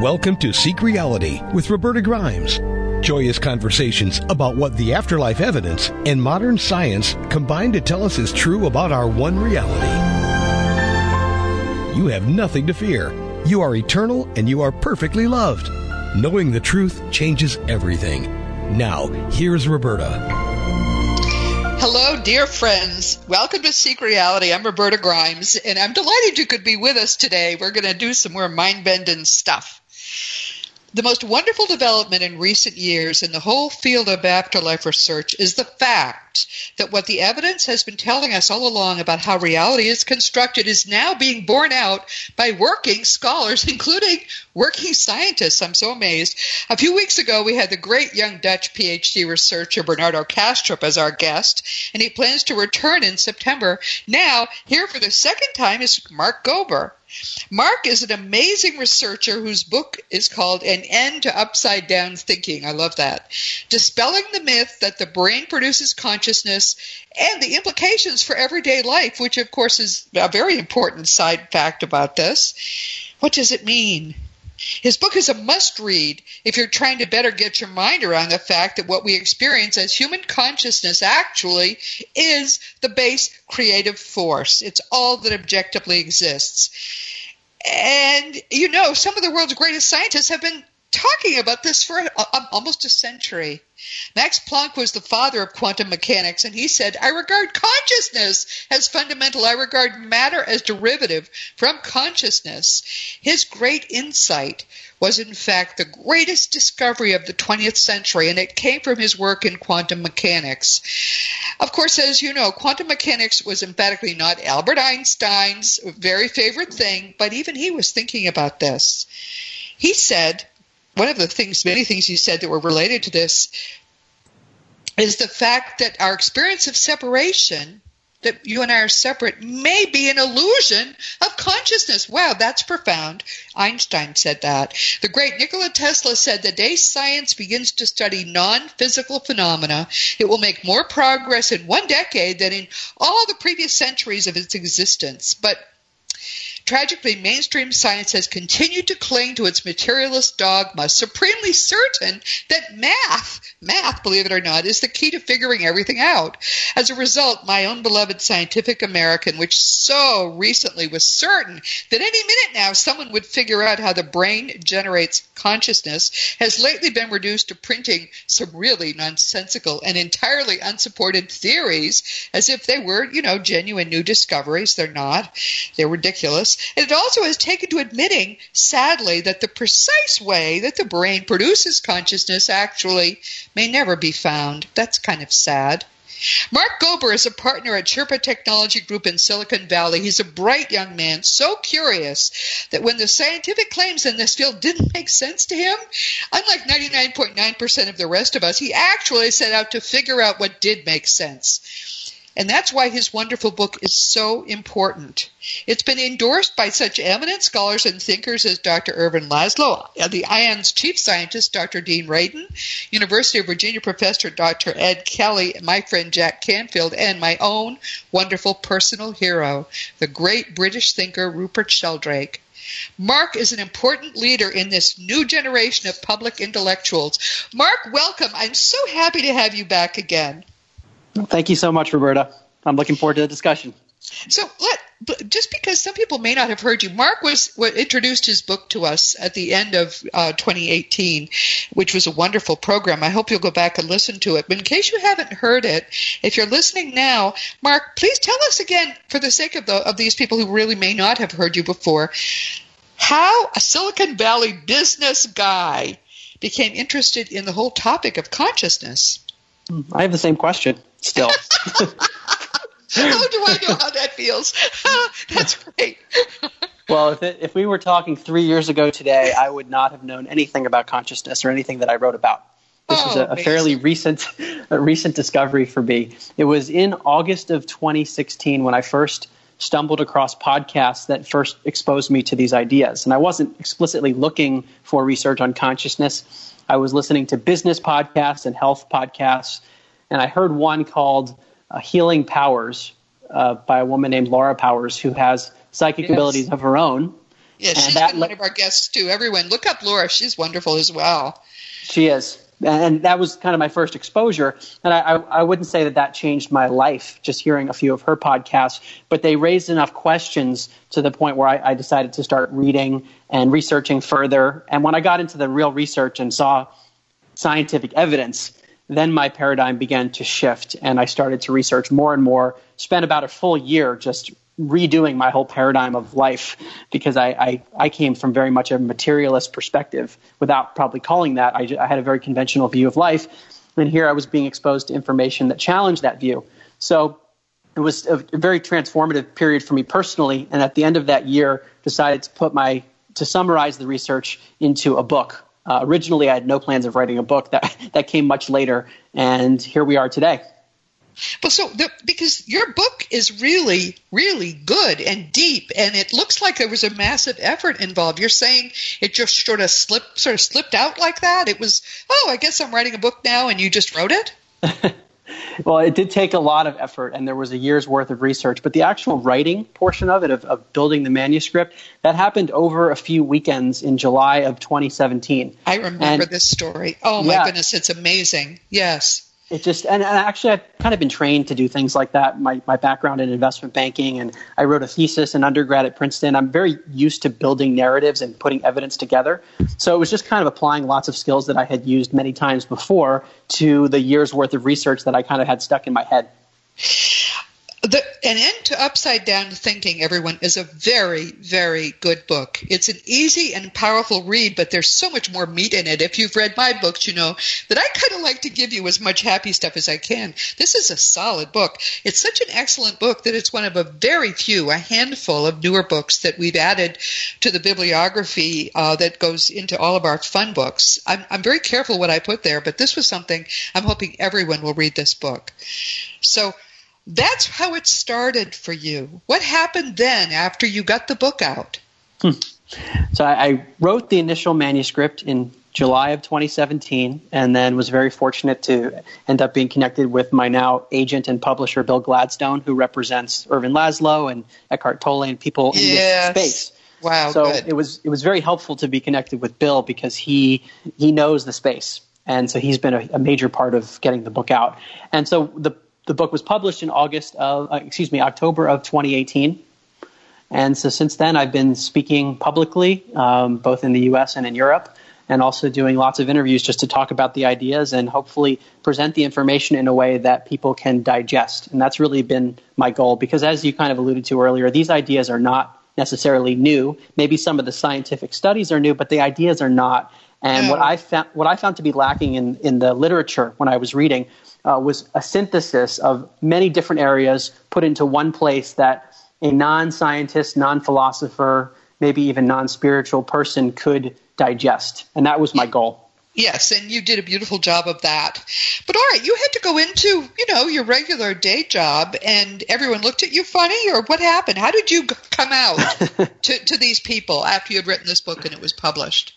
Welcome to Seek Reality with Roberta Grimes. Joyous conversations about what the afterlife evidence and modern science combine to tell us is true about our one reality. You have nothing to fear. You are eternal and you are perfectly loved. Knowing the truth changes everything. Now, here's Roberta. Hello, dear friends. Welcome to Seek Reality. I'm Roberta Grimes, and I'm delighted you could be with us today. We're going to do some more mind bending stuff. The most wonderful development in recent years in the whole field of afterlife research is the fact that what the evidence has been telling us all along about how reality is constructed is now being borne out by working scholars, including working scientists. I'm so amazed. A few weeks ago, we had the great young Dutch PhD researcher Bernardo Kastrup as our guest, and he plans to return in September. Now, here for the second time is Mark Gober. Mark is an amazing researcher whose book is called An End to Upside Down Thinking. I love that. Dispelling the myth that the brain produces consciousness and the implications for everyday life, which of course is a very important side fact about this. What does it mean? His book is a must read if you're trying to better get your mind around the fact that what we experience as human consciousness actually is the base creative force. It's all that objectively exists. And you know, some of the world's greatest scientists have been talking about this for almost a century. Max Planck was the father of quantum mechanics, and he said, I regard consciousness as fundamental. I regard matter as derivative from consciousness. His great insight was, in fact, the greatest discovery of the 20th century, and it came from his work in quantum mechanics. Of course, as you know, quantum mechanics was emphatically not Albert Einstein's very favorite thing, but even he was thinking about this. He said, one of the things, many things you said that were related to this, is the fact that our experience of separation, that you and I are separate, may be an illusion of consciousness. Wow, that's profound. Einstein said that. The great Nikola Tesla said the day science begins to study non physical phenomena, it will make more progress in one decade than in all the previous centuries of its existence. But Tragically, mainstream science has continued to cling to its materialist dogma, supremely certain that math, math, believe it or not, is the key to figuring everything out. As a result, my own beloved Scientific American, which so recently was certain that any minute now someone would figure out how the brain generates consciousness, has lately been reduced to printing some really nonsensical and entirely unsupported theories as if they were, you know, genuine new discoveries. They're not. They're ridiculous. And it also has taken to admitting, sadly, that the precise way that the brain produces consciousness actually may never be found. That's kind of sad. Mark Gober is a partner at Sherpa Technology Group in Silicon Valley. He's a bright young man, so curious that when the scientific claims in this field didn't make sense to him, unlike 99.9% of the rest of us, he actually set out to figure out what did make sense. And that's why his wonderful book is so important. It's been endorsed by such eminent scholars and thinkers as Dr. Ervin Laszlo, the IONS chief scientist, Dr. Dean Radin, University of Virginia professor Dr. Ed Kelly, my friend Jack Canfield, and my own wonderful personal hero, the great British thinker Rupert Sheldrake. Mark is an important leader in this new generation of public intellectuals. Mark, welcome. I'm so happy to have you back again. Thank you so much, Roberta. I'm looking forward to the discussion. So, let, just because some people may not have heard you, Mark was introduced his book to us at the end of uh, 2018, which was a wonderful program. I hope you'll go back and listen to it. But in case you haven't heard it, if you're listening now, Mark, please tell us again, for the sake of, the, of these people who really may not have heard you before, how a Silicon Valley business guy became interested in the whole topic of consciousness. I have the same question still. how do I know how that feels? That's great. well, if, it, if we were talking three years ago today, I would not have known anything about consciousness or anything that I wrote about. This oh, was a, a fairly recent, a recent discovery for me. It was in August of 2016 when I first stumbled across podcasts that first exposed me to these ideas. And I wasn't explicitly looking for research on consciousness. I was listening to business podcasts and health podcasts and I heard one called uh, Healing Powers uh, by a woman named Laura Powers who has psychic yes. abilities of her own. Yeah, she's been one of our guests too. Everyone, look up Laura. She's wonderful as well. She is and that was kind of my first exposure. And I, I, wouldn't say that that changed my life, just hearing a few of her podcasts, but they raised enough questions to the point where I, I decided to start reading and researching further. And when I got into the real research and saw scientific evidence, then my paradigm began to shift, and I started to research more and more. Spent about a full year just redoing my whole paradigm of life because I, I, I, came from very much a materialist perspective without probably calling that. I, I, had a very conventional view of life. And here I was being exposed to information that challenged that view. So it was a very transformative period for me personally. And at the end of that year, decided to put my, to summarize the research into a book. Uh, originally, I had no plans of writing a book. That, that came much later. And here we are today. But so the, because your book is really, really good and deep, and it looks like there was a massive effort involved. You're saying it just sort of slipped, sort of slipped out like that. It was, oh, I guess I'm writing a book now, and you just wrote it. well, it did take a lot of effort, and there was a year's worth of research. But the actual writing portion of it, of, of building the manuscript, that happened over a few weekends in July of 2017. I remember and, this story. Oh my yeah, goodness, it's amazing. Yes it just and, and, actually I've kind of been trained to do things like that. My my background in investment banking and I wrote a thesis in undergrad at Princeton. I'm very used to building narratives and putting evidence together. So it was just kind of applying lots of skills that I had used many times before to the year's worth of research that I kind of had stuck in my head. The, an end to upside down thinking everyone is a very very good book. It's an easy and powerful read but there's so much more meat in it. If you've read my books you know that i kind of like to give you as much happy stuff as i can. This is a solid book. It's such an excellent book that it's one of a very few a handful of newer books that we've added to the bibliography uh, that goes into all of our fun books. I'm, I'm very careful what i put there but this was something i'm hoping everyone will read this book. So that's how it started for you. What happened then after you got the book out? Hmm. So I, I wrote the initial manuscript in July of 2017, and then was very fortunate to end up being connected with my now agent and publisher, Bill Gladstone, who represents Ervin Laszlo and Eckhart Tolle and people in yes. this space. Wow, so good. it was it was very helpful to be connected with Bill because he he knows the space, and so he's been a, a major part of getting the book out. And so the the book was published in August of, uh, excuse me, October of 2018. And so since then, I've been speaking publicly, um, both in the US and in Europe, and also doing lots of interviews just to talk about the ideas and hopefully present the information in a way that people can digest. And that's really been my goal because, as you kind of alluded to earlier, these ideas are not necessarily new. Maybe some of the scientific studies are new, but the ideas are not. And what I found, what I found to be lacking in, in the literature when I was reading uh, was a synthesis of many different areas put into one place that a non scientist, non philosopher, maybe even non spiritual person could digest. And that was my goal. Yes, and you did a beautiful job of that. But all right, you had to go into, you know, your regular day job and everyone looked at you funny or what happened? How did you come out to, to these people after you had written this book and it was published?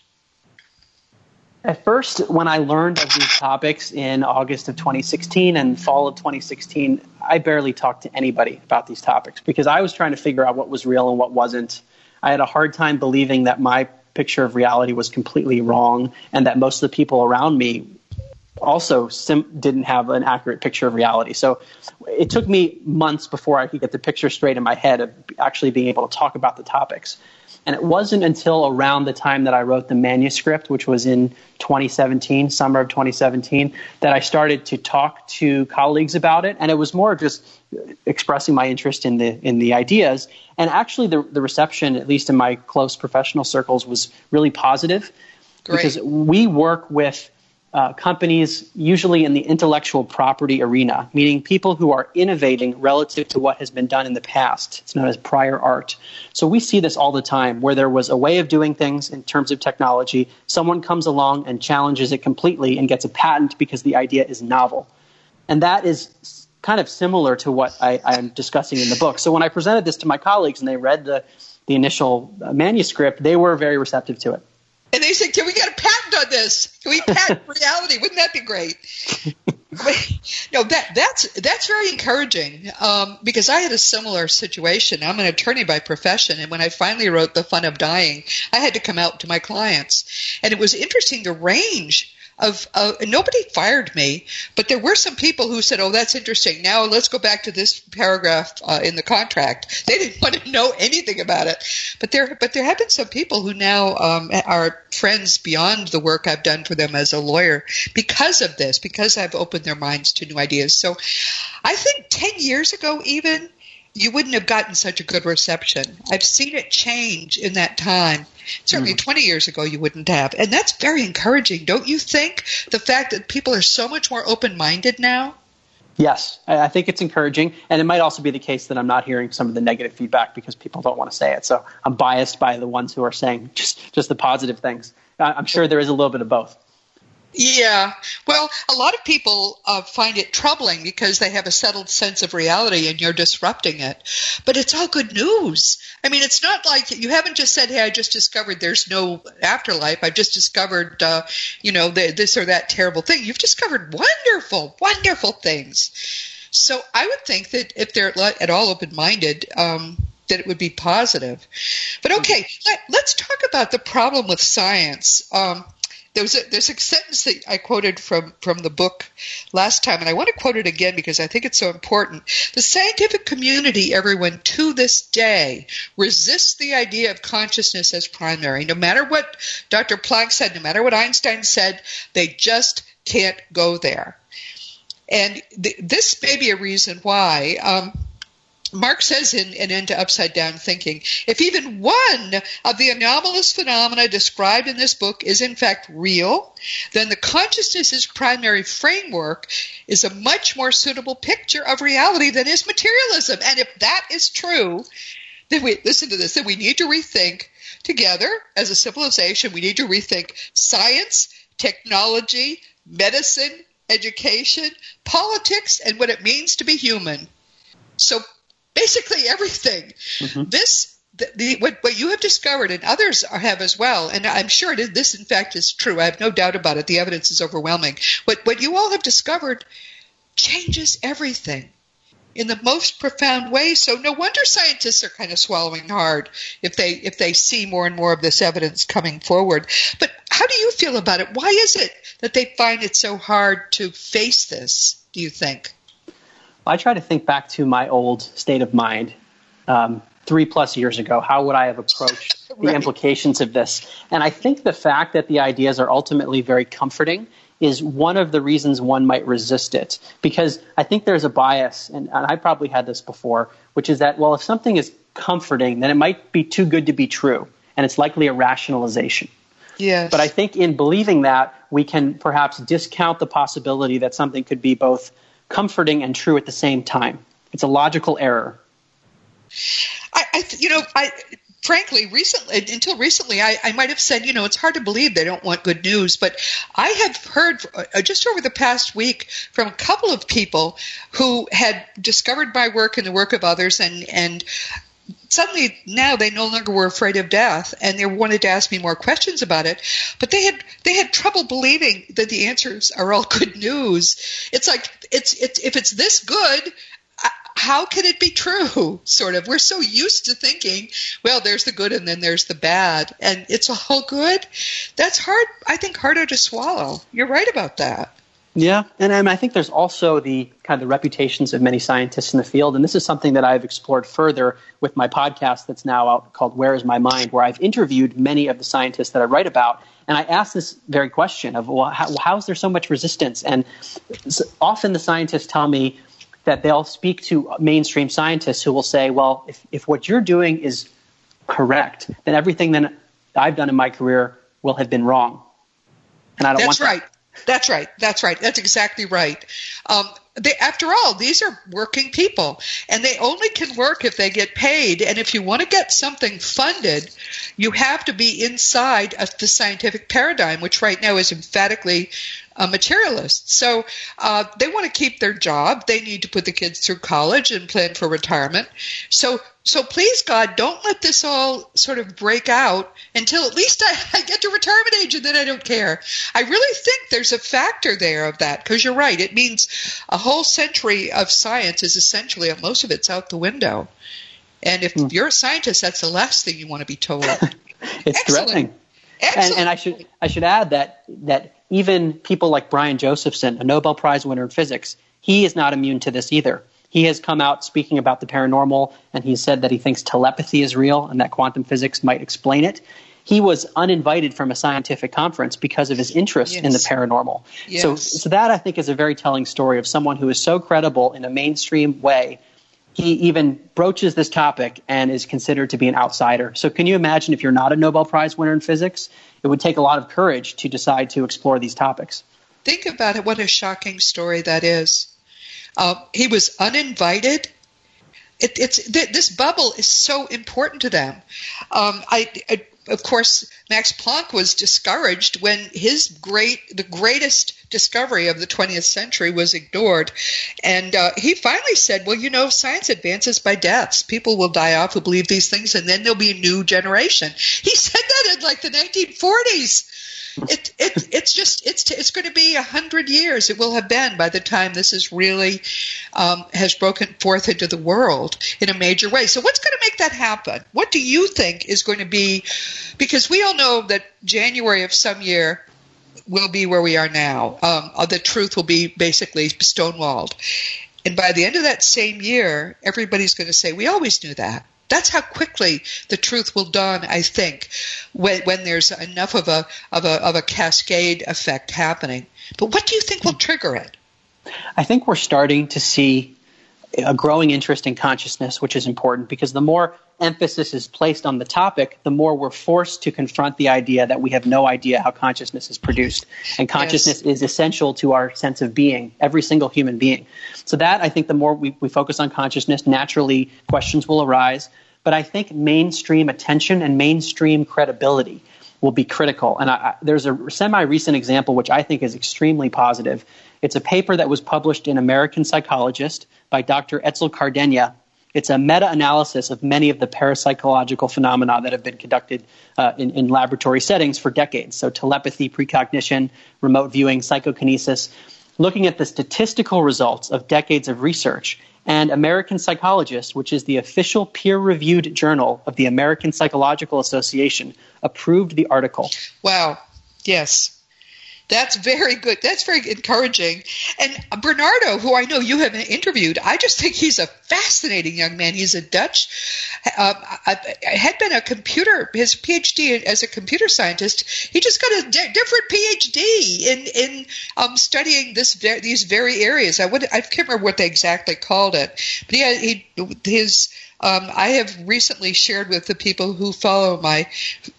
At first, when I learned of these topics in August of 2016 and fall of 2016, I barely talked to anybody about these topics because I was trying to figure out what was real and what wasn't. I had a hard time believing that my picture of reality was completely wrong and that most of the people around me also sim- didn't have an accurate picture of reality. So it took me months before I could get the picture straight in my head of actually being able to talk about the topics. And it wasn't until around the time that I wrote the manuscript, which was in 2017, summer of 2017, that I started to talk to colleagues about it. And it was more just expressing my interest in the in the ideas. And actually, the the reception, at least in my close professional circles, was really positive Great. because we work with uh, companies usually in the intellectual property arena, meaning people who are innovating relative to what has been done in the past. It's known as prior art. So we see this all the time where there was a way of doing things in terms of technology. Someone comes along and challenges it completely and gets a patent because the idea is novel. And that is kind of similar to what I, am discussing in the book. So when I presented this to my colleagues and they read the, the initial manuscript, they were very receptive to it. And they said, Can we get a patent on this? Can we patent reality? Wouldn't that be great? no, that that's that's very encouraging um, because I had a similar situation. I'm an attorney by profession, and when I finally wrote The Fun of Dying, I had to come out to my clients, and it was interesting the range of uh, nobody fired me, but there were some people who said, "Oh, that's interesting. Now let's go back to this paragraph uh, in the contract." They didn't want to know anything about it, but there, but there have been some people who now um, are friends beyond the work I've done for them as a lawyer because of this, because I've opened their minds to new ideas. So, I think ten years ago, even you wouldn't have gotten such a good reception. I've seen it change in that time. Certainly, mm. 20 years ago, you wouldn't have. And that's very encouraging, don't you think? The fact that people are so much more open minded now? Yes, I think it's encouraging. And it might also be the case that I'm not hearing some of the negative feedback because people don't want to say it. So I'm biased by the ones who are saying just, just the positive things. I'm sure there is a little bit of both. Yeah. Well, a lot of people uh, find it troubling because they have a settled sense of reality and you're disrupting it. But it's all good news. I mean, it's not like you haven't just said, hey, I just discovered there's no afterlife. I've just discovered, uh, you know, the, this or that terrible thing. You've discovered wonderful, wonderful things. So I would think that if they're at all open minded, um, that it would be positive. But okay, let, us talk about the problem with science. Um, there was a, there's a sentence that I quoted from, from the book last time, and I want to quote it again because I think it's so important. The scientific community, everyone, to this day, resists the idea of consciousness as primary. No matter what Dr. Planck said, no matter what Einstein said, they just can't go there. And th- this may be a reason why. Um, Mark says in An End to Upside Down Thinking if even one of the anomalous phenomena described in this book is in fact real, then the consciousness's primary framework is a much more suitable picture of reality than is materialism. And if that is true, then we listen to this, then we need to rethink together as a civilization, we need to rethink science, technology, medicine, education, politics, and what it means to be human. So basically everything. Mm-hmm. This the, the, what, what, you have discovered and others have as well, and I'm sure this in fact is true. I have no doubt about it. The evidence is overwhelming. What what you all have discovered changes everything in the most profound way. So no wonder scientists are kind of swallowing hard if they if they see more and more of this evidence coming forward. But how do you feel about it? Why is it that they find it so hard to face this? Do you think? I try to think back to my old state of mind um, three plus years ago. How would I have approached the right. implications of this? And I think the fact that the ideas are ultimately very comforting is one of the reasons one might resist it. Because I think there's a bias, and, and I probably had this before, which is that, well, if something is comforting, then it might be too good to be true, and it's likely a rationalization. Yes. But I think in believing that, we can perhaps discount the possibility that something could be both comforting and true at the same time. It's a logical error. I, I you know, I frankly, recently, until recently, I, I, might have said, you know, it's hard to believe they don't want good news. But I have heard uh, just over the past week from a couple of people who had discovered my work and the work of others, and and suddenly now they no longer were afraid of death and they wanted to ask me more questions about it. But they had they had trouble believing that the answers are all good news. It's like it's it's if it's this good uh, how can it be true? Sort of. We're so used to thinking well there's the good and then there's the bad and it's all good. That's hard i think harder to swallow. You're right about that yeah, and, and I think there's also the kind of the reputations of many scientists in the field, and this is something that I've explored further with my podcast that's now out called "Where Is My Mind," where I've interviewed many of the scientists that I write about, and I ask this very question of, well, how, how is there so much resistance? And often the scientists tell me that they'll speak to mainstream scientists who will say, well, if, if what you're doing is correct, then everything that I've done in my career will have been wrong. And I don't want That's want right. That. That's right. That's right. That's exactly right. Um, they, after all, these are working people, and they only can work if they get paid. And if you want to get something funded, you have to be inside of the scientific paradigm, which right now is emphatically uh, materialists. So uh, they want to keep their job. They need to put the kids through college and plan for retirement. So so please God, don't let this all sort of break out until at least I, I get to retirement age and then I don't care. I really think there's a factor there of that because you're right. It means a whole century of science is essentially, most of it's out the window. And if mm. you're a scientist, that's the last thing you want to be told. it's Excellent. threatening. And, and, I should I should add that that even people like Brian Josephson, a Nobel Prize winner in physics, he is not immune to this either. He has come out speaking about the paranormal, and he said that he thinks telepathy is real and that quantum physics might explain it. He was uninvited from a scientific conference because of his interest yes. in the paranormal. Yes. So, so that I think is a very telling story of someone who is so credible in a mainstream way he even broaches this topic and is considered to be an outsider. So, can you imagine if you're not a Nobel Prize winner in physics? It would take a lot of courage to decide to explore these topics. Think about it. What a shocking story that is. Uh, he was uninvited. It, it's th- this bubble is so important to them. Um, I, I, of course, Max Planck was discouraged when his great, the greatest discovery of the 20th century was ignored. And uh, he finally said, well, you know, science advances by deaths. People will die off who believe these things, and then there'll be a new generation. He said that in like the 1940s. It, it, it's just it's it's going to be a hundred years. It will have been by the time this is really um, has broken forth into the world in a major way. So what's going to make that happen? What do you think is going to be? Because we all know that January of some year will be where we are now. Um, uh, the truth will be basically stonewalled. And by the end of that same year, everybody's going to say, We always knew that. That's how quickly the truth will dawn, I think, when, when there's enough of a, of, a, of a cascade effect happening. But what do you think will trigger it? I think we're starting to see a growing interest in consciousness, which is important because the more emphasis is placed on the topic, the more we're forced to confront the idea that we have no idea how consciousness is produced. And consciousness yes. is essential to our sense of being, every single human being. So, that I think the more we, we focus on consciousness, naturally questions will arise. But I think mainstream attention and mainstream credibility will be critical. And I, I, there's a semi recent example which I think is extremely positive. It's a paper that was published in American Psychologist by Dr. Etzel Cardeña it's a meta analysis of many of the parapsychological phenomena that have been conducted uh, in, in laboratory settings for decades. So, telepathy, precognition, remote viewing, psychokinesis, looking at the statistical results of decades of research. And American Psychologist, which is the official peer reviewed journal of the American Psychological Association, approved the article. Wow. Yes. That's very good. That's very encouraging. And Bernardo, who I know you have interviewed, I just think he's a fascinating young man. He's a Dutch, uh, had been a computer, his PhD as a computer scientist. He just got a di- different PhD in in um, studying this these very areas. I would I can't remember what they exactly called it, but he, he his um, I have recently shared with the people who follow my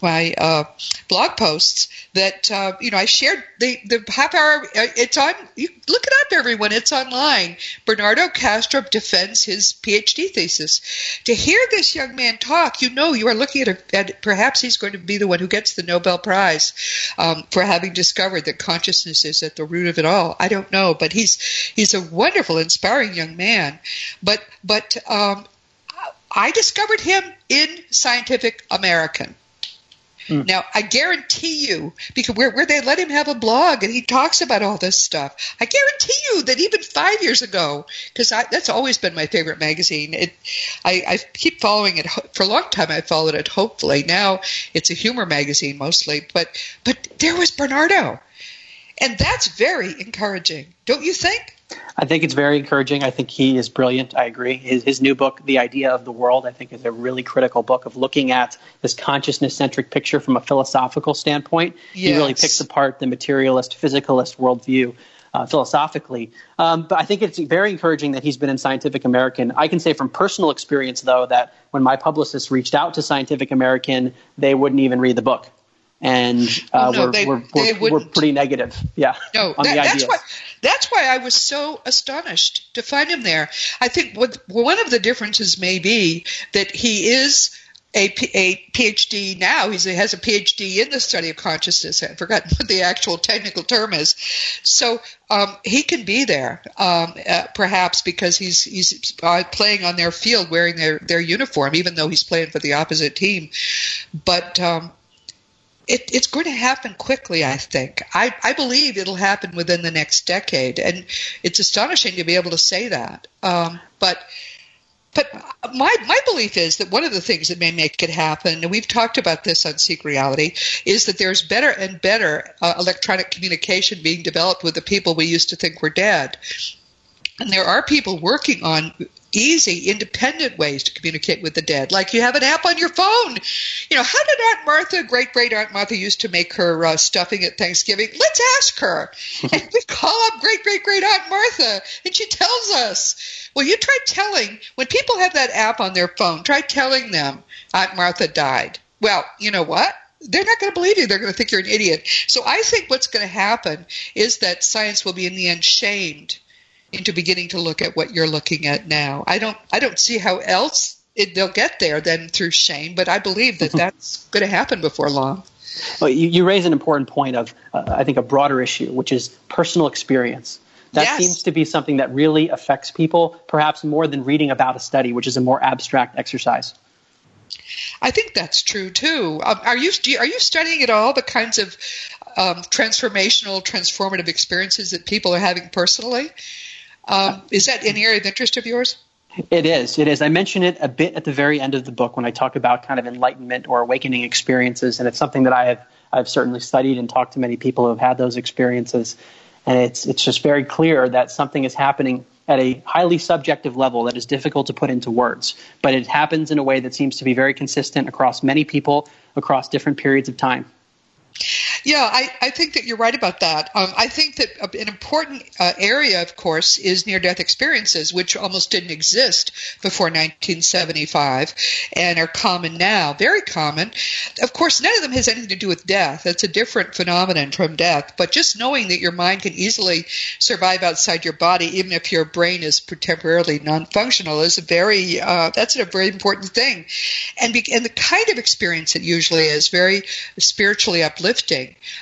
my uh, blog posts that uh, you know I shared the the half hour. Uh, it's on. You look it up, everyone. It's online. Bernardo Kastrup defends his PhD thesis. To hear this young man talk, you know you are looking at, a, at perhaps he's going to be the one who gets the Nobel Prize um, for having discovered that consciousness is at the root of it all. I don't know, but he's he's a wonderful, inspiring young man. But but um, I discovered him in Scientific American. Mm. Now, I guarantee you, because where, where they let him have a blog and he talks about all this stuff, I guarantee you that even five years ago, because that's always been my favorite magazine, it, I, I keep following it for a long time. I followed it hopefully. Now it's a humor magazine mostly, but but there was Bernardo, and that's very encouraging, don't you think? I think it's very encouraging. I think he is brilliant. I agree. His, his new book, The Idea of the World, I think is a really critical book of looking at this consciousness centric picture from a philosophical standpoint. Yes. He really picks apart the materialist, physicalist worldview. Uh, philosophically. Um, but I think it's very encouraging that he's been in Scientific American. I can say from personal experience, though, that when my publicist reached out to Scientific American, they wouldn't even read the book and uh, oh, no, we're, they, we're, they we're, we're, pretty negative. Yeah. No, that, that's why that's why I was so astonished to find him there. I think what one of the differences may be that he is a, a PhD now. He has a PhD in the study of consciousness. I've forgotten what the actual technical term is. So um, he can be there, um, uh, perhaps because he's he's uh, playing on their field wearing their, their uniform, even though he's playing for the opposite team. But um, it, it's going to happen quickly, I think. I, I believe it'll happen within the next decade. And it's astonishing to be able to say that. Um, but but my my belief is that one of the things that may make it happen, and we've talked about this on Seek Reality, is that there's better and better uh, electronic communication being developed with the people we used to think were dead. And there are people working on easy, independent ways to communicate with the dead. Like you have an app on your phone. You know, how did Aunt Martha, great great Aunt Martha, used to make her uh, stuffing at Thanksgiving? Let's ask her. and we call up great great great Aunt Martha, and she tells us. Well, you try telling, when people have that app on their phone, try telling them Aunt Martha died. Well, you know what? they're not going to believe you. They're going to think you're an idiot. So I think what's going to happen is that science will be in the end shamed into beginning to look at what you're looking at now. I don't I don't see how else it, they'll get there than through shame, but I believe that that's going to happen before long. Well, you, you raise an important point of uh, I think a broader issue, which is personal experience. That yes. seems to be something that really affects people, perhaps more than reading about a study, which is a more abstract exercise. I think that's true too. Um, are you are you studying at all the kinds of um, transformational, transformative experiences that people are having personally? Um, is that an area of interest of yours? It is. It is. I mention it a bit at the very end of the book when I talk about kind of enlightenment or awakening experiences, and it's something that I have I've certainly studied and talked to many people who have had those experiences, and it's it's just very clear that something is happening at a highly subjective level that is difficult to put into words, but it happens in a way that seems to be very consistent across many people across different periods of time. Yeah, I, I think that you're right about that. Um, I think that an important uh, area, of course, is near death experiences, which almost didn't exist before 1975 and are common now, very common. Of course, none of them has anything to do with death. That's a different phenomenon from death. But just knowing that your mind can easily survive outside your body, even if your brain is temporarily non functional, is a very, uh, that's a very important thing. And, be, and the kind of experience it usually is very spiritually uplifting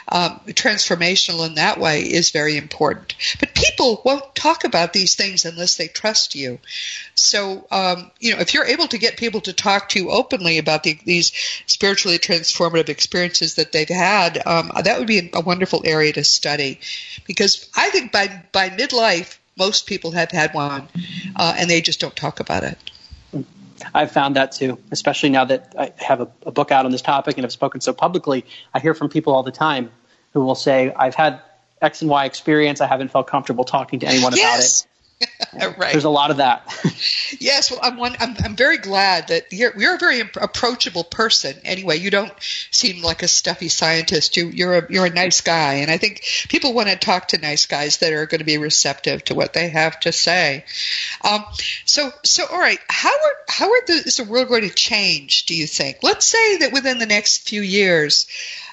um, transformational in that way is very important. But people won't talk about these things unless they trust you. So, um, you know, if you're able to get people to talk to you openly about the, these spiritually transformative experiences that they've had, um, that would be a wonderful area to study. Because I think by, by midlife, most people have had one, uh, and they just don't talk about it. I've found that too, especially now that I have a, a, book out on this topic and have spoken so publicly. I hear from people all the time who will say, I've had X and Y experience. I haven't felt comfortable talking to anyone yes. about it. right. There's a lot of that. yes, well, I'm, one, I'm I'm very glad that you're you're a very approachable person. Anyway, you don't seem like a stuffy scientist. You you're a you're a nice guy, and I think people want to talk to nice guys that are going to be receptive to what they have to say. Um, so so all right, how are how are the, is the world going to change? Do you think? Let's say that within the next few years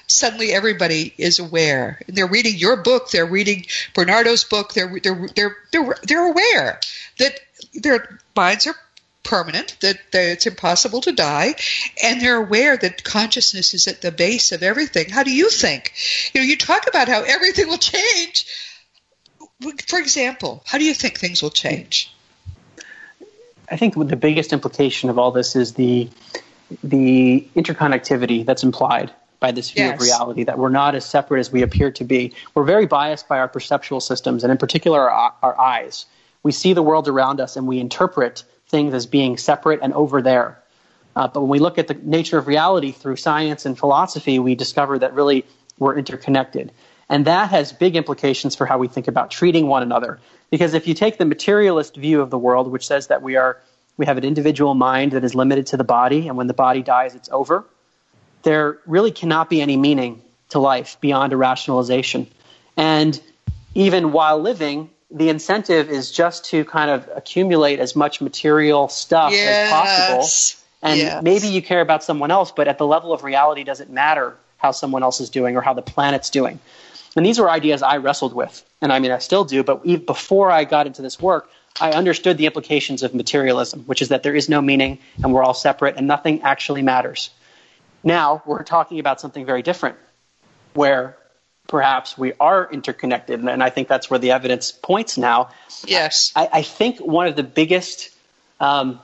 suddenly everybody is aware. They're reading your book, they're reading Bernardo's book, they're they're they're they're, they're aware that their minds are permanent, that, that it's impossible to die, and they're aware that consciousness is at the base of everything. How do you think? You know, you talk about how everything will change. For example, how do you think things will change? I think the biggest implication of all this is the the interconnectivity that's implied by this view yes. of reality, that we're not as separate as we appear to be. We're very biased by our perceptual systems, and in particular, our, our eyes. We see the world around us and we interpret things as being separate and over there. Uh, but when we look at the nature of reality through science and philosophy, we discover that really we're interconnected. And that has big implications for how we think about treating one another. Because if you take the materialist view of the world, which says that we are we have an individual mind that is limited to the body, and when the body dies, it's over there really cannot be any meaning to life beyond a rationalization. And even while living, the incentive is just to kind of accumulate as much material stuff yes. as possible. And yes. maybe you care about someone else, but at the level of reality, does it matter how someone else is doing or how the planet's doing? And these were ideas I wrestled with. And I mean, I still do, but before I got into this work, I understood the implications of materialism, which is that there is no meaning and we're all separate and nothing actually matters. Now we're talking about something very different, where perhaps we are interconnected, and I think that's where the evidence points now. Yes. I, I think one of the biggest um,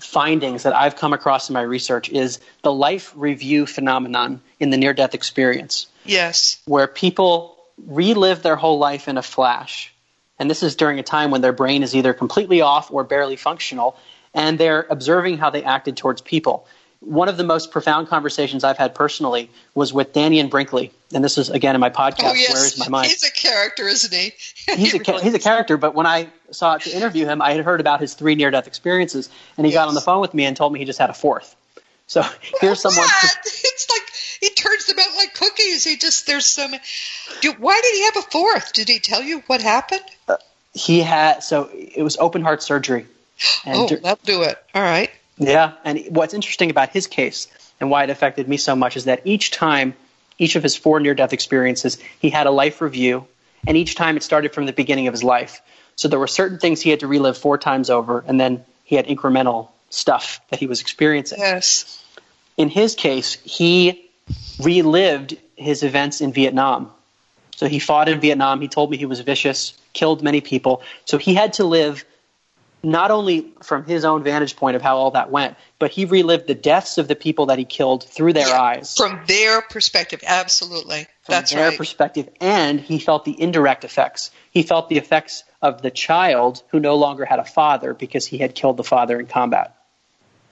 findings that I've come across in my research is the life review phenomenon in the near death experience. Yes. Where people relive their whole life in a flash. And this is during a time when their brain is either completely off or barely functional, and they're observing how they acted towards people one of the most profound conversations I've had personally was with Dannion Brinkley, and this is again in my podcast. Oh, yes. Where is my mind? He's a character, isn't he? he's, a, really he's a character. But when I sought to interview him, I had heard about his three near-death experiences, and he yes. got on the phone with me and told me he just had a fourth. So here's someone. What? It's like he turns them out like cookies. He just there's some. Do, why did he have a fourth? Did he tell you what happened? Uh, he had so it was open heart surgery. And oh, that'll do it. All right. Yeah, and what's interesting about his case and why it affected me so much is that each time, each of his four near death experiences, he had a life review, and each time it started from the beginning of his life. So there were certain things he had to relive four times over, and then he had incremental stuff that he was experiencing. Yes. In his case, he relived his events in Vietnam. So he fought in Vietnam. He told me he was vicious, killed many people. So he had to live not only from his own vantage point of how all that went, but he relived the deaths of the people that he killed through their yeah, eyes. From their perspective, absolutely. From That's their right. perspective. And he felt the indirect effects. He felt the effects of the child who no longer had a father because he had killed the father in combat.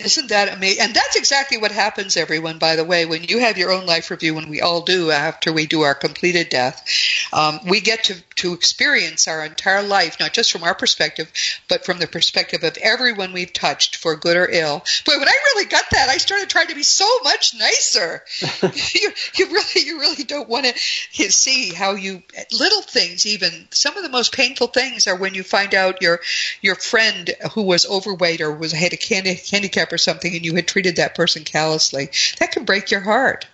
Isn't that amazing? And that's exactly what happens, everyone, by the way. When you have your own life review, and we all do after we do our completed death, um, we get to, to experience our entire life, not just from our perspective, but from the perspective of everyone we've touched, for good or ill. But when I really got that, I started trying to be so much nicer. you, you really, you really don't want to see how you, little things even, some of the most painful things are when you find out your, your friend who was overweight or was had a handicap or something and you had treated that person callously, that can break your heart.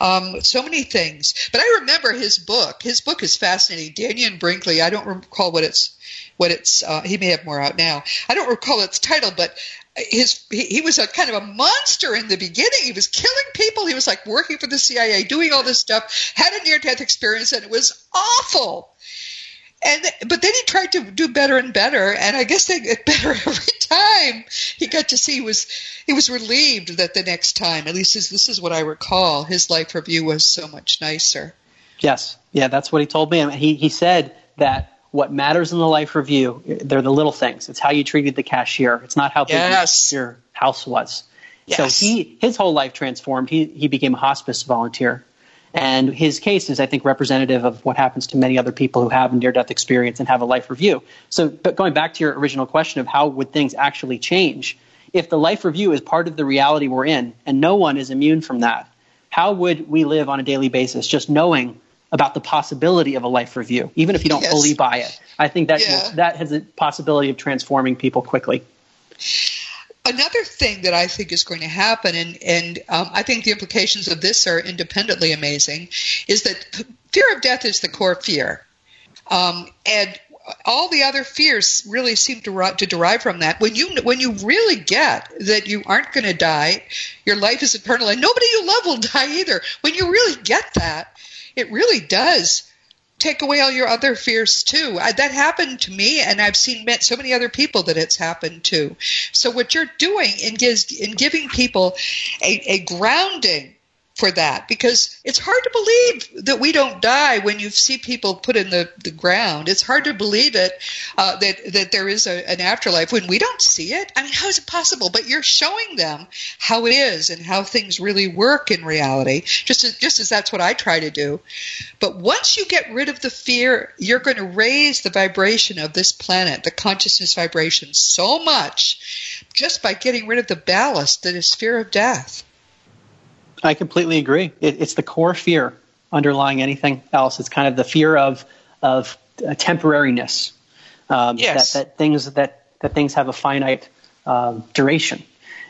Um, so many things. But I remember his book. His book is fascinating. Dannion Brinkley. I don't recall what it's. What it's. Uh, he may have more out now. I don't recall its title, but his he, he, was a kind of a monster in the beginning. He was killing people. He was like working for the CIA, doing all this stuff. Had a near death experience, and it was awful. And but then he tried to do better and better, and I guess they get better every time. He got to see he was he was relieved that the next time, at least this is what I recall, his life review was so much nicer. Yes, yeah, that's what he told me. He he said that what matters in the life review they're the little things. It's how you treated the cashier. It's not how big yes. your house was. Yes. So he his whole life transformed. He he became a hospice volunteer and his case is, I think, representative of what happens to many other people who have a near death experience and have a life review. So, but going back to your original question of how would things actually change, if the life review is part of the reality we're in and no one is immune from that, how would we live on a daily basis just knowing about the possibility of a life review, even if you don't yes. fully buy it? I think that yeah. that has a possibility of transforming people quickly another thing that I think is going to happen, and, and um, I think the implications of this are independently amazing, is that fear of death is the core fear. Um, and all the other fears really seem to, to derive from that. When you when you really get that you aren't going to die, your life is eternal, and nobody you love will die either. When you really get that, it really does take away all your other fears too. I, that happened to me, and I've seen so many other people that it's happened to. So what you're doing in, gives, in giving people a, a grounding for that because it's hard to believe that we don't die when you see people put in the, the ground. It's hard to believe it uh, that that there is a, an afterlife when we don't see it. I mean, how is it possible? But you're showing them how it is and how things really work in reality. Just as, just as that's what I try to do. But once you get rid of the fear, you're going to raise the vibration of this planet, the consciousness vibration, so much just by getting rid of the ballast that is fear of death. I completely agree. It, it's the core fear underlying anything else. It's kind of the fear of of uh, temporariness. Um, yes. That, that things that that things have a finite um, duration.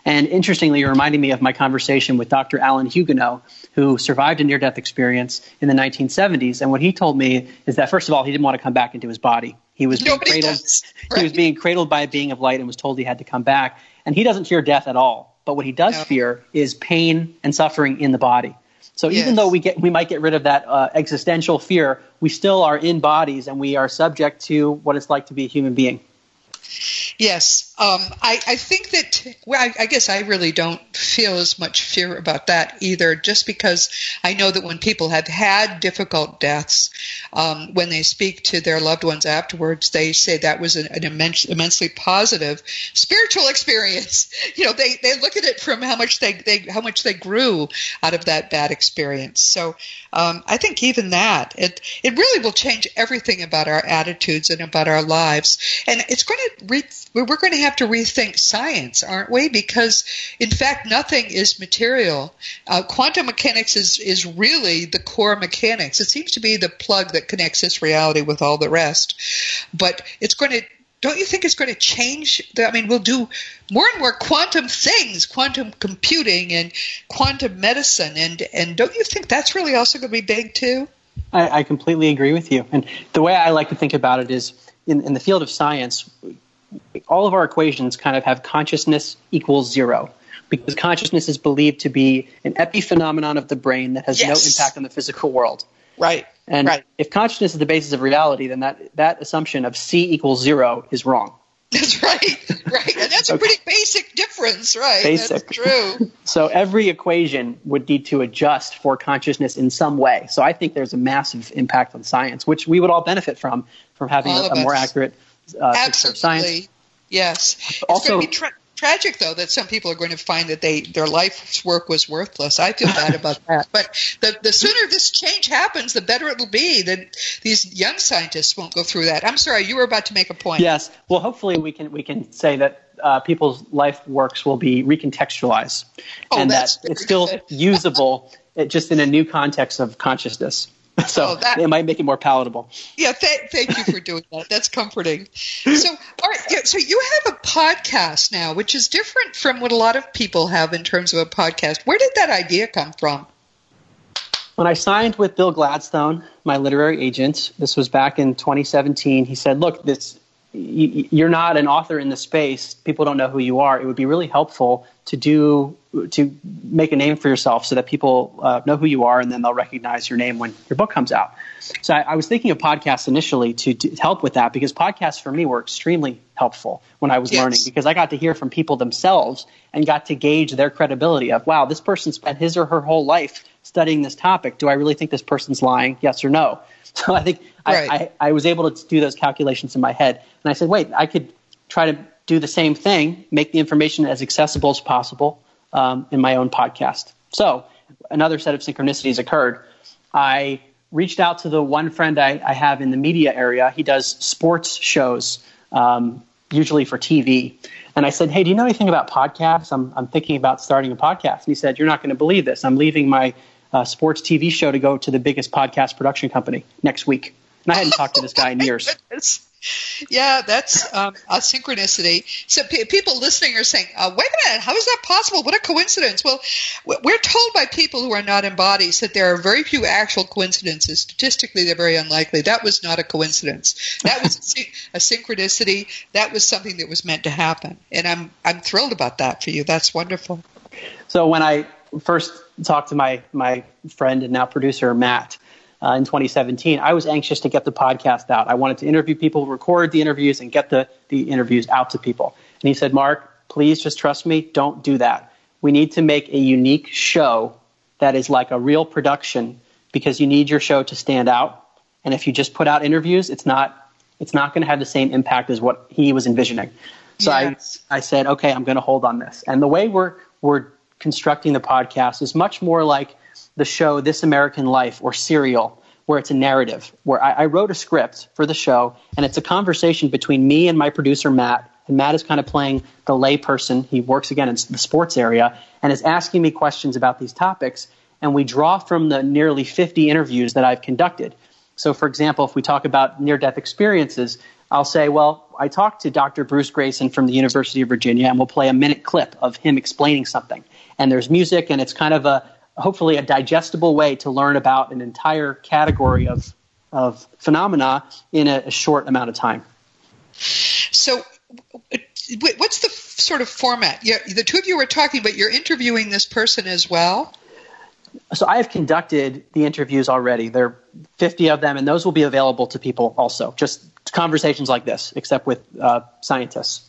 And interestingly, you're reminding me of my conversation with Dr. Alan Hugenot, who survived a near death experience in the 1970s. And what he told me is that, first of all, he didn't want to come back into his body He was Nobody being cradled. does. Right. He was being cradled by a being of light and was told he had to come back. And he doesn't fear death at all. But what he does No. fear is pain and suffering in the body. So even though we get we might get rid of that uh, existential fear, we still are in bodies and we are subject to what it's like to be a human being. Yes, um, I, I think that. Well, I, I guess I really don't feel as much fear about that either. Just because I know that when people have had difficult deaths, um, when they speak to their loved ones afterwards, they say that was an, an immense, immensely positive spiritual experience. You know, they, they look at it from how much they, they how much they grew out of that bad experience. So um, I think even that it it really will change everything about our attitudes and about our lives, and it's going to re- we're going to have to rethink science, aren't we? Because in fact, nothing is material. Uh, quantum mechanics is is really the core mechanics. It seems to be the plug that connects this reality with all the rest, but it's going to don't you think it's going to change? The, I mean, we'll do more and more quantum things, quantum computing and quantum medicine, and and don't you think that's really also going to be big too? I, I completely agree with you. And the way I like to think about it is in, in the field of science, all of our equations kind of have consciousness equals zero because consciousness is believed to be an epiphenomenon of the brain that has Yes. no impact on the physical world. Right. And right. if consciousness is the basis of reality, then that, that assumption of C equals zero is wrong. That's right. Right. And that's a pretty basic difference, right? Basic. That's true. So every equation would need to adjust for consciousness in some way. So I think there's a massive impact on science, which we would all benefit from, from having All a, a more accurate uh, of science. Absolutely. Yes. It's Also- going to be tra- tragic, though, that some people are going to find that they their life's work was worthless. I feel bad about that. But the, the sooner this change happens, the better it'll be. That these young scientists won't go through that. I'm sorry, you were about to make a point. Yes. Well, hopefully we can we can say that uh, people's life works will be recontextualized, Oh, and that it's still usable, it, just in a new context of consciousness. So Oh, that- it might make it more palatable. Yeah, th- thank you for doing that. That's comforting. So, all right, yeah, so you have a podcast now, which is different from what a lot of people have in terms of a podcast. Where did that idea come from? When I signed with Bill Gladstone, my literary agent, this was back in 2017. He said, "Look, this you're not an author in the space. People don't know who you are. It would be really helpful to do to make a name for yourself so that people uh, know who you are, and then they'll recognize your name when your book comes out." So I, I was thinking of podcasts initially to, to help with that because podcasts for me were extremely helpful when I was Yes. learning because I got to hear from people themselves and got to gauge their credibility of wow, this person spent his or her whole life studying this topic. Do I really think this person's lying? Yes or no? So I think Right. I, I, I was able to do those calculations in my head. And I said, wait, I could try to do the same thing, make the information as accessible as possible um, in my own podcast. So another set of synchronicities occurred. I reached out to the one friend I, I have in the media area. He does sports shows, um, usually for TV. And I said, Hey, do you know anything about podcasts? I'm, I'm thinking about starting a podcast. And he said, You're not going to believe this. I'm leaving my uh, sports TV show to go to the biggest podcast production company next week. And I hadn't talked to this guy in years. Yeah, that's um, a synchronicity. So pe people listening are saying, uh, "Wait a minute, how is that possible? What a coincidence!" Well, we're told by people who are not in bodies that there are very few actual coincidences. Statistically, they're very unlikely. That was not a coincidence. That was a, syn- a synchronicity. That was something that was meant to happen, and I'm I'm thrilled about that for you. That's wonderful. So when I first talked to my my friend and now producer Matt uh, in 2017, I was anxious to get the podcast out. I wanted to interview people, record the interviews, and get the the interviews out to people. And he said, "Mark, please just trust me. Don't do that. We need to make a unique show that is like a real production because you need your show to stand out. And if you just put out interviews, it's not it's not going to have the same impact as what he was envisioning." So Yes. I I said, okay, I'm going to hold on this. And the way we're we're constructing the podcast is much more like the show This American Life or Serial, where it's a narrative. Where I, I wrote a script for the show, and it's a conversation between me and my producer Matt. And Matt is kind of playing the layperson. He works again in the sports area and is asking me questions about these topics. And we draw from the nearly 50 interviews that I've conducted. So, for example, if we talk about near death experiences, I'll say, well, I talked to Dr. Bruce Greyson from the University of Virginia, and we'll play a minute clip of him explaining something. And there's music, and it's kind of a hopefully a digestible way to learn about an entire category of of phenomena in a, a short amount of time. So, what's the sort of format? Yeah, the two of you were talking, but you're interviewing this person as well. So I have conducted the interviews already. There are 50 of them, and those will be available to people also. Just conversations like this, except with uh, scientists.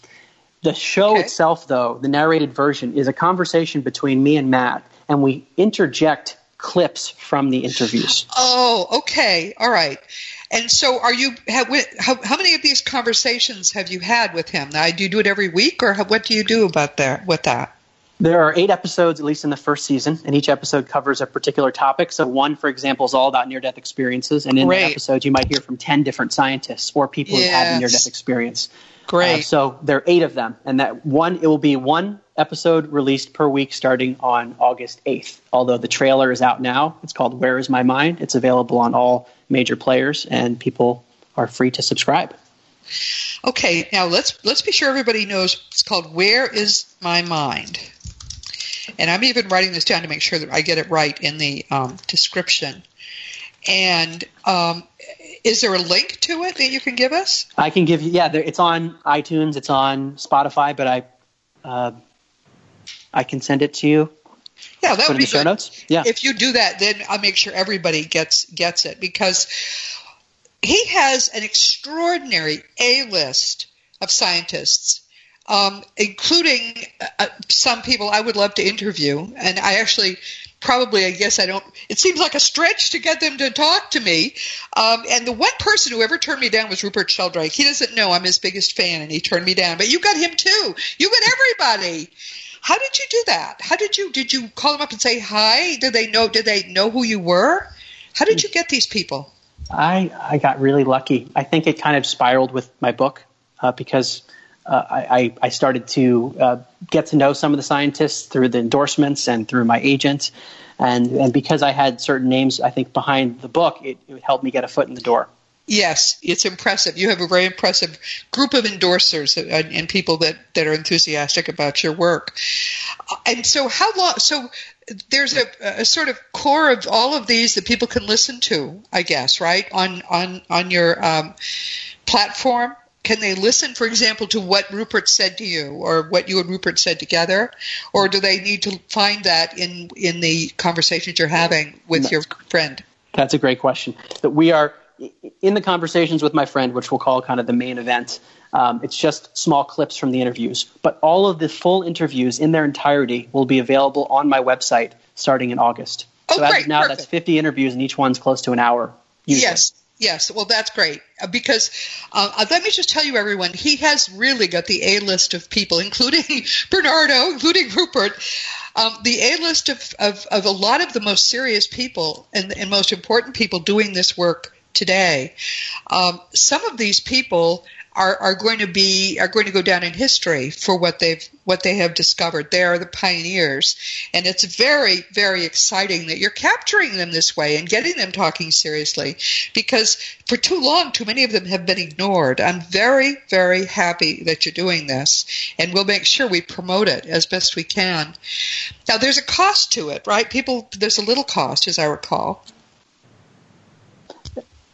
The show okay. itself, though, the narrated version, is a conversation between me and Matt, and we interject clips from the interviews. Oh, okay, all right. And so, are you? Have, how, how many of these conversations have you had with him? Now, do you do it every week, or what do you do about that with that? There are eight episodes, at least in the first season, and each episode covers a particular topic. So, one, for example, is all about near death experiences. And in Great. the episode, you might hear from 10 different scientists or people yes. who have had a near death experience. Great. Uh, so, there are eight of them. And that one, it will be one episode released per week starting on August 8th. Although the trailer is out now, it's called Where is My Mind? It's available on all major players, and people are free to subscribe. Okay, now let's let's be sure everybody knows it's called Where is My Mind? and I'm even writing this down to make sure that I get it right in the um, description. And um, is there a link to it that you can give us? I can give you. Yeah, there, it's on iTunes. It's on Spotify, but I uh, I can send it to you. Yeah, that would be show notes. Yeah, if you do that, then I'll make sure everybody gets gets it because he has an extraordinary A list of scientists um, including uh, some people I would love to interview. And I actually probably, I guess I don't, it seems like a stretch to get them to talk to me. Um, and the one person who ever turned me down was Rupert Sheldrake. He doesn't know I'm his biggest fan and he turned me down. But you got him too. You got everybody. How did you do that? How did you, did you call them up and say hi? Did they know, did they know who you were? How did you get these people? I, I got really lucky. I think it kind of spiraled with my book uh, because uh, I, I, started to uh, get to know some of the scientists through the endorsements and through my agent. And, and because I had certain names, I think, behind the book, it, it helped me get a foot in the door. Yes, it's impressive. You have a very impressive group of endorsers and, and people that, that are enthusiastic about your work. And so, how long? So, there's a, a, sort of core of all of these that people can listen to, I guess, right on on on your um, platform can they listen, for example, to what Rupert said to you or what you and Rupert said together? Or do they need to find that in, in the conversations you're having with your friend? That's a great question. That we are in the conversations with my friend, which we'll call kind of the main event. Um, it's just small clips from the interviews, but all of the full interviews in their entirety will be available on my website starting in August. Oh, so great, as of now, perfect. that's 50 interviews, and each one's close to an hour. Usually. Yes, Yes, well, that's great uh, because uh, uh, let me just tell you, everyone, he has really got the A list of people, including Bernardo, including Rupert, um, the A list of, of, of, a lot of the most serious people and, and most important people doing this work today. Um, some of these people are, are going to be are going to go down in history for what they've what they have discovered. They are the pioneers, and it's very very exciting that you're capturing them this way and getting them talking seriously, because for too long, too many of them have been ignored. I'm very very happy that you're doing this, and we'll make sure we promote it as best we can. Now, there's a cost to it, right? People, there's a little cost, as I recall.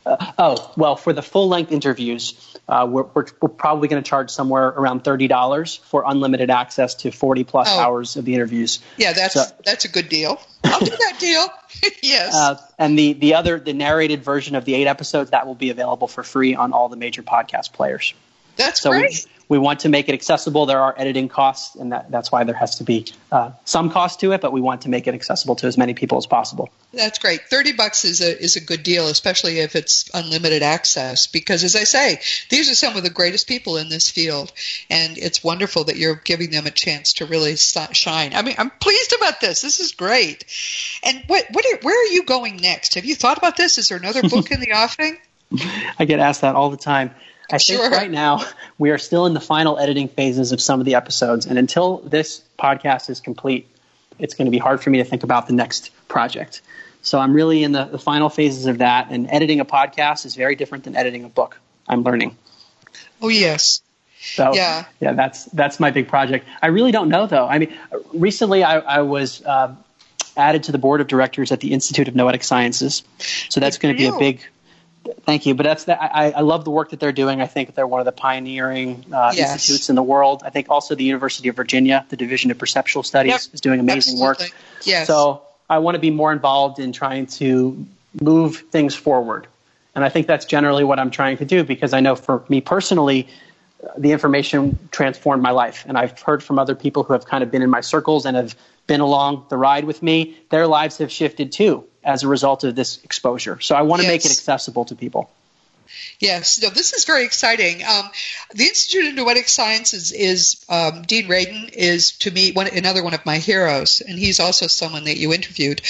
Uh, oh well, for the full length interviews, uh, we're, we're, we're, probably going to charge somewhere around thirty dollars for unlimited access to forty plus oh. hours of the interviews. Yeah, that's so, that's a good deal. I'll do that deal. yes. Uh, and the the other the narrated version of the eight episodes that will be available for free on all the major podcast players. That's so great. We, want to make it accessible. There are editing costs, and that, that's why there has to be uh, some cost to it. But we want to make it accessible to as many people as possible. That's great. Thirty bucks is a is a good deal, especially if it's unlimited access. Because as I say, these are some of the greatest people in this field, and it's wonderful that you're giving them a chance to really shine. I mean, I'm pleased about this. This is great. And what what are, where are you going next? Have you thought about this? Is there another book in the offing? I get asked that all the time. I sure. think right now we are still in the final editing phases of some of the episodes, and until this podcast is complete, it's going to be hard for me to think about the next project. So I'm really in the, the final phases of that, and editing a podcast is very different than editing a book. I'm learning. Oh yes. So yeah, yeah, that's that's my big project. I really don't know though. I mean, recently I, I was uh, added to the board of directors at the Institute of Noetic Sciences, so that's going to be a big Thank you, but that's the, I, I love the work that they're doing. I think they're one of the pioneering uh, yes. institutes in the world. I think also the University of Virginia, the Division of Perceptual Studies, yep. is doing amazing Absolutely. work. Yes. So I want to be more involved in trying to move things forward, and I think that's generally what I'm trying to do because I know for me personally, the information transformed my life, and I've heard from other people who have kind of been in my circles and have been along the ride with me. Their lives have shifted too as a result of this exposure. So I want to yes. make it accessible to people. Yes, no, this is very exciting. Um, the Institute of Noetic Sciences is um, Dean Radin is to me one, another one of my heroes, and he's also someone that you interviewed.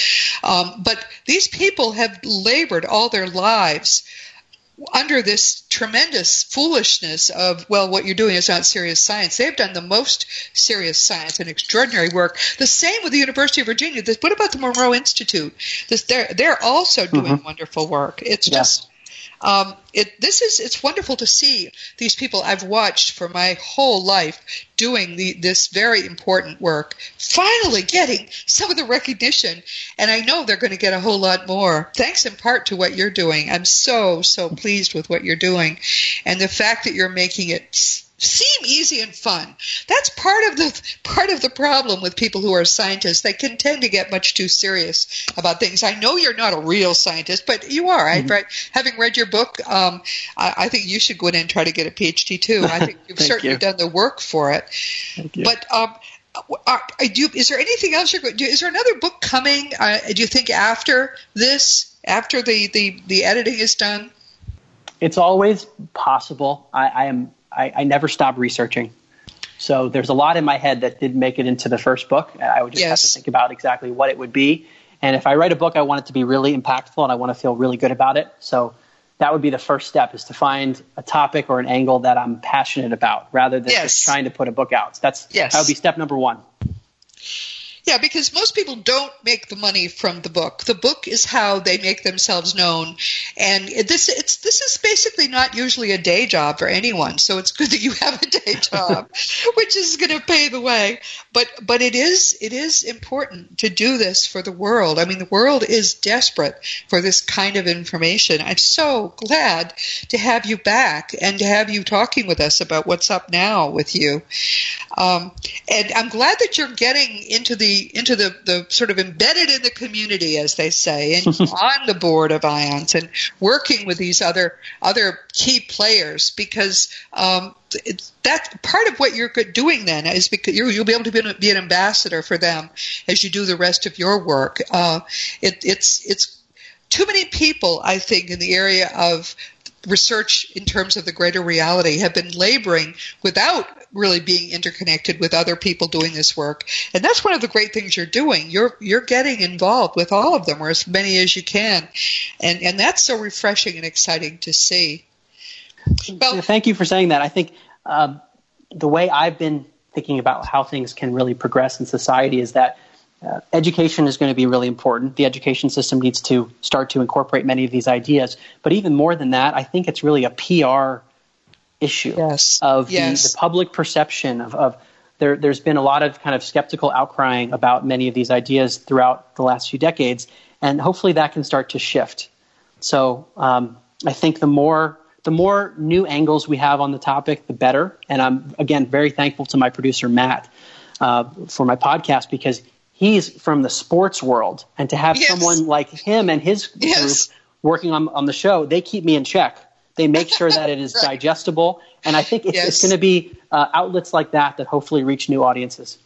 Um, but these people have labored all their lives under this tremendous foolishness of, well, what you're doing is not serious science. They've done the most serious science and extraordinary work. The same with the University of Virginia. What about the Monroe Institute? They're, they're also doing mm-hmm. wonderful work. It's yeah. just um, it, this is it's wonderful to see these people I've watched for my whole life doing the, this very important work finally getting some of the recognition. And I know they're going to get a whole lot more thanks in part to what you're doing. I'm so so pleased with what you're doing. And the fact that you're making it seem easy and fun. That's part of the part of the problem with people who are scientists. They can tend to get much too serious about things. I know you're not a real scientist, but you are. Mm-hmm. I, having read your book, um, I, I, think you should go in and try to get a PhD too. I think you've certainly you. done the work for it. But um, are, do, is there anything else you're going to do? Is there another book coming? Uh, do you think after this, after the, the, the editing is done? It's always possible. I, I am I, I never stop researching. So there's a lot in my head that didn't make it into the first book. I would just yes. have to think about exactly what it would be. And if I write a book, I want it to be really impactful and I want to feel really good about it. So that would be the first step is to find a topic or an angle that I'm passionate about rather than yes. just trying to put a book out. That's yes. that would be step number one. Yeah, because most people don't make the money from the book. The book is how they make themselves known, and this it's this is basically not usually a day job for anyone. So it's good that you have a day job, which is going to pay the way. But but it is it is important to do this for the world. I mean, the world is desperate for this kind of information. I'm so glad to have you back and to have you talking with us about what's up now with you. Um, and I'm glad that you're getting into the into the, the sort of embedded in the community, as they say, and on the board of IONS and working with these other other key players because um, that part of what you're doing then is because you will be able to be an, be an, ambassador for them as you do the rest of your work. Uh, it, it's it's too many people, I think, in the area of research in terms of the greater reality have been laboring without really being interconnected with other people doing this work. And that's one of the great things you're doing. You're you're getting involved with all of them or as many as you can. And and that's so refreshing and exciting to see. Well, thank you for saying that. I think uh, the way I've been thinking about how things can really progress in society is that uh, education is going to be really important. The education system needs to start to incorporate many of these ideas. But even more than that, I think it's really a PR issue yes. of yes. The, the, public perception of, of there, there's been a lot of kind of skeptical outcrying about many of these ideas throughout the last few decades, and hopefully that can start to shift. So um, I think the more the more new angles we have on the topic, the better. And I'm again very thankful to my producer Matt uh, for my podcast because he's from the sports world, and to have yes. someone like him and his yes. group working on on the show, they keep me in check. They make sure that it is right. digestible, and I think it's, yes. it's going to be uh, outlets like that that hopefully reach new audiences.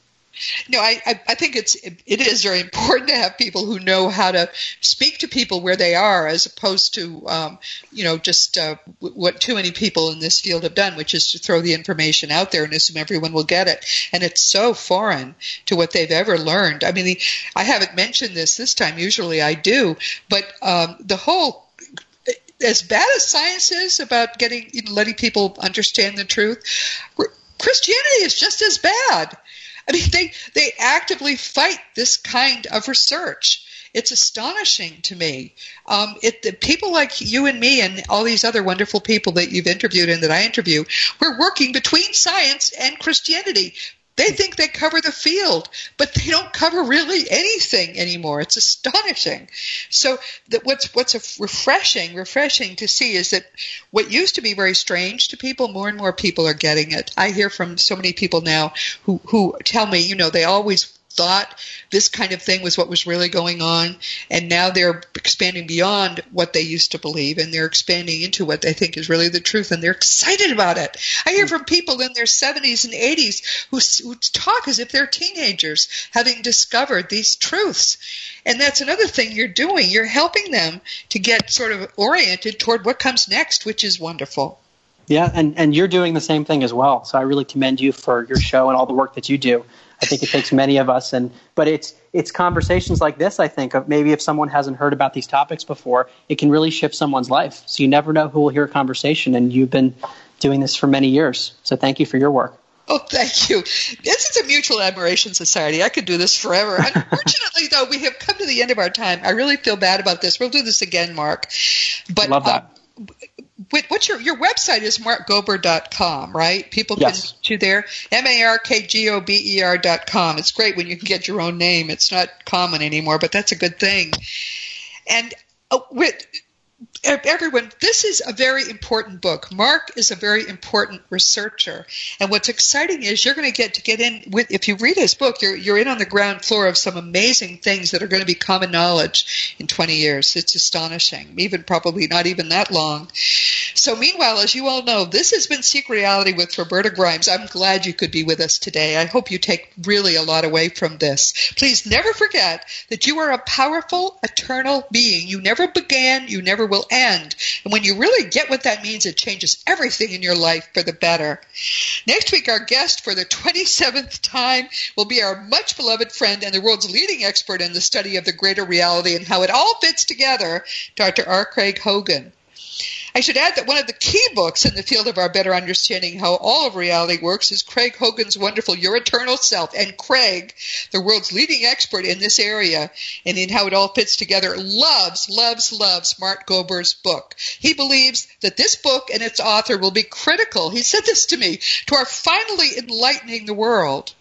No, I, I, I think it's it is very important to have people who know how to speak to people where they are, as opposed to um, you know just uh, what too many people in this field have done, which is to throw the information out there and assume everyone will get it, and it's so foreign to what they've ever learned. I mean, the, I haven't mentioned this this time. Usually, I do, but um, the whole as bad as science is about getting you know, letting people understand the truth, Christianity is just as bad. I mean, they, they actively fight this kind of research. It's astonishing to me. Um, it, people like you and me and all these other wonderful people that you've interviewed and that I interview, we're working between science and Christianity They think they cover the field, but they don't cover really anything anymore. It's astonishing. So that what's what's refreshing, refreshing to see is that what used to be very strange to people, more and more people are getting it. I hear from so many people now who who tell me, you know, they always thought this kind of thing was what was really going on, and now they're expanding beyond what they used to believe, and they're expanding into what they think is really the truth, and they're excited about it. I hear from people in their 70s and 80s who, who talk as if they're teenagers, having discovered these truths. And that's another thing you're doing. You're helping them to get sort of oriented toward what comes next, which is wonderful. Yeah, and, and you're doing the same thing as well. So I really commend you for your show and all the work that you do. I think it takes many of us, and but it's it's conversations like this. I think of maybe if someone hasn't heard about these topics before, it can really shift someone's life. So you never know who will hear a conversation, and you've been doing this for many years. So thank you for your work. Oh, thank you. This is a mutual admiration society. I could do this forever. Unfortunately, though, we have come to the end of our time. I really feel bad about this. We'll do this again, Mark. But love that. Uh, what's your your website is markgober.com, right? People yes. can to there m a r k g o b e r dot com. It's great when you can get your own name. It's not common anymore, but that's a good thing. And uh, with everyone, this is a very important book. Mark is a very important researcher, and what's exciting is you're going to get to get in with. If you read his book, you're you're in on the ground floor of some amazing things that are going to be common knowledge in 20 years. It's astonishing, even probably not even that long. So, meanwhile, as you all know, this has been Seek Reality with Roberta Grimes. I'm glad you could be with us today. I hope you take really a lot away from this. Please never forget that you are a powerful, eternal being. You never began, you never will end. And when you really get what that means, it changes everything in your life for the better. Next week, our guest for the 27th time will be our much beloved friend and the world's leading expert in the study of the greater reality and how it all fits together, Dr. R. Craig Hogan. I should add that one of the key books in the field of our better understanding how all of reality works is Craig Hogan's wonderful Your Eternal Self. And Craig, the world's leading expert in this area and in how it all fits together, loves, loves, loves Mark Gober's book. He believes that this book and its author will be critical, he said this to me, to our finally enlightening the world.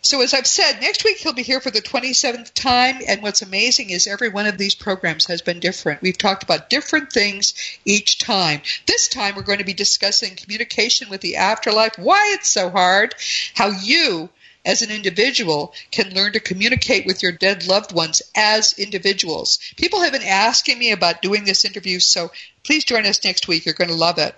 So, as I've said, next week he'll be here for the 27th time. And what's amazing is every one of these programs has been different. We've talked about different things each time. This time we're going to be discussing communication with the afterlife, why it's so hard, how you, as an individual, can learn to communicate with your dead loved ones as individuals. People have been asking me about doing this interview, so please join us next week. You're going to love it.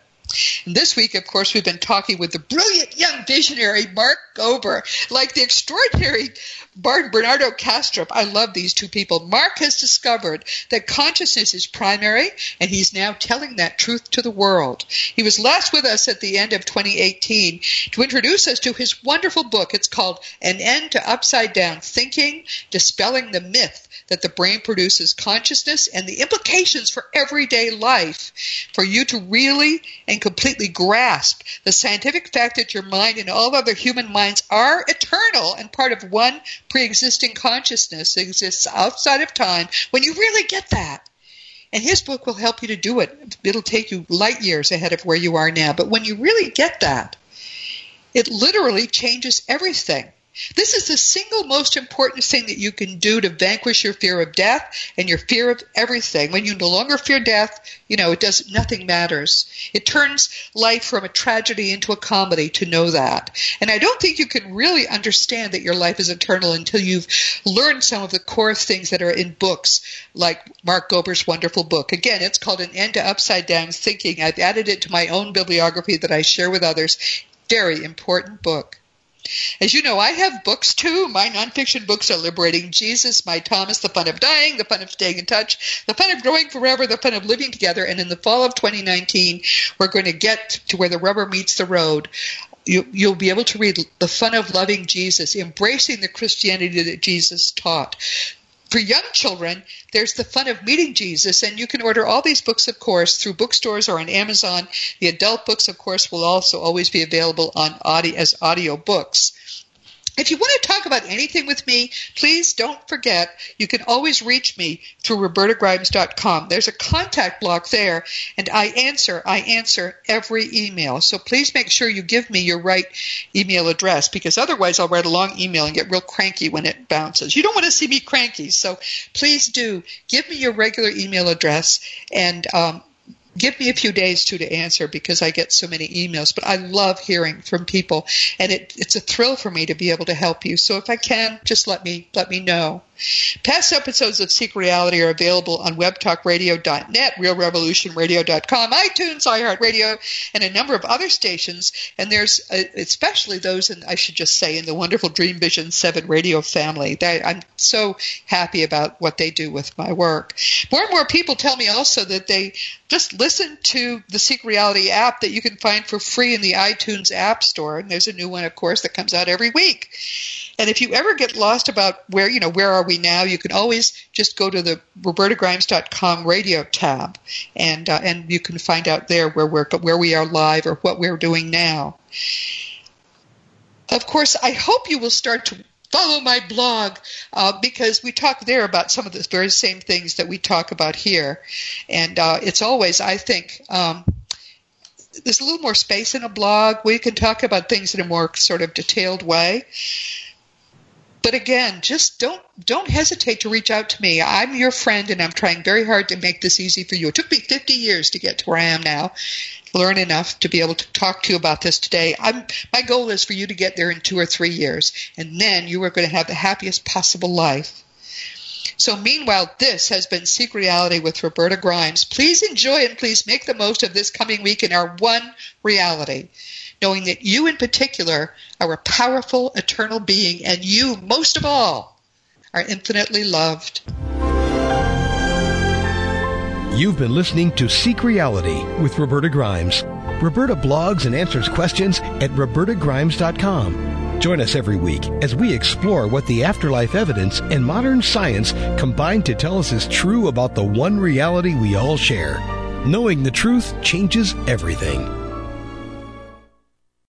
And this week, of course, we've been talking with the brilliant young visionary Mark Gober, like the extraordinary Bernardo Kastrup. I love these two people. Mark has discovered that consciousness is primary, and he's now telling that truth to the world. He was last with us at the end of 2018 to introduce us to his wonderful book. It's called An End to Upside Down Thinking, Dispelling the Myth that the brain produces consciousness and the implications for everyday life for you to really and completely grasp the scientific fact that your mind and all other human minds are eternal and part of one pre-existing consciousness exists outside of time when you really get that and his book will help you to do it. It'll take you light years ahead of where you are now. But when you really get that, it literally changes everything. This is the single most important thing that you can do to vanquish your fear of death and your fear of everything. When you no longer fear death, you know, it does nothing matters. It turns life from a tragedy into a comedy to know that. And I don't think you can really understand that your life is eternal until you've learned some of the core things that are in books like Mark Gober's wonderful book. Again, it's called An End to Upside Down Thinking. I've added it to my own bibliography that I share with others. Very important book. As you know, I have books too. My nonfiction books are Liberating Jesus, My Thomas, The Fun of Dying, The Fun of Staying in Touch, The Fun of Growing Forever, The Fun of Living Together. And in the fall of 2019, we're going to get to where the rubber meets the road. You, will be able to read The Fun of Loving Jesus, Embracing the Christianity that Jesus taught for young children, there's the fun of meeting Jesus, and you can order all these books, of course, through bookstores or on Amazon. The adult books, of course, will also always be available on audio as audio books. If you want to talk about anything with me, please don't forget you can always reach me through robertagrimes.com. There's a contact block there, and I answer, I answer every email. So please make sure you give me your right email address because otherwise I'll write a long email and get real cranky when it bounces. You don't want to see me cranky, so please do give me your regular email address and um, give me a few days to to answer because I get so many emails. But I love hearing from people, and it, it's a thrill for me to be able to help you. So if I can, just let me let me know. Past episodes of Seek Reality are available on webtalkradio.net, realrevolutionradio.com, iTunes, iHeartRadio, and a number of other stations. And there's uh, especially those, in, I should just say, in the wonderful Dream Vision 7 radio family. I'm so happy about what they do with my work. More and more people tell me also that they just listen to the Seek Reality app that you can find for free in the iTunes App Store. And there's a new one, of course, that comes out every week. And if you ever get lost about where, you know, where are we now, you can always just go to the robertagrimes.com radio tab, and uh, and you can find out there where we're where we are live or what we're doing now. Of course, I hope you will start to follow my blog uh, because we talk there about some of the very same things that we talk about here, and uh, it's always, I think. Um, there's a little more space in a blog. We can talk about things in a more sort of detailed way but again, just don't don't hesitate to reach out to me. I'm your friend, and I'm trying very hard to make this easy for you. It took me 50 years to get to where I am now. Learn enough to be able to talk to you about this today. I'm, my goal is for you to get there in two or three years, and then you are going to have the happiest possible life. So, meanwhile, this has been Seek Reality with Roberta Grimes. Please enjoy and please make the most of this coming week in our one reality knowing that you in particular are a powerful, eternal being, and you, most of all, are infinitely loved. You've been listening to Seek Reality with Roberta Grimes. Roberta blogs and answers questions at robertagrimes.com. Join us every week as we explore what the afterlife evidence and modern science combine to tell us is true about the one reality we all share. Knowing the truth changes everything.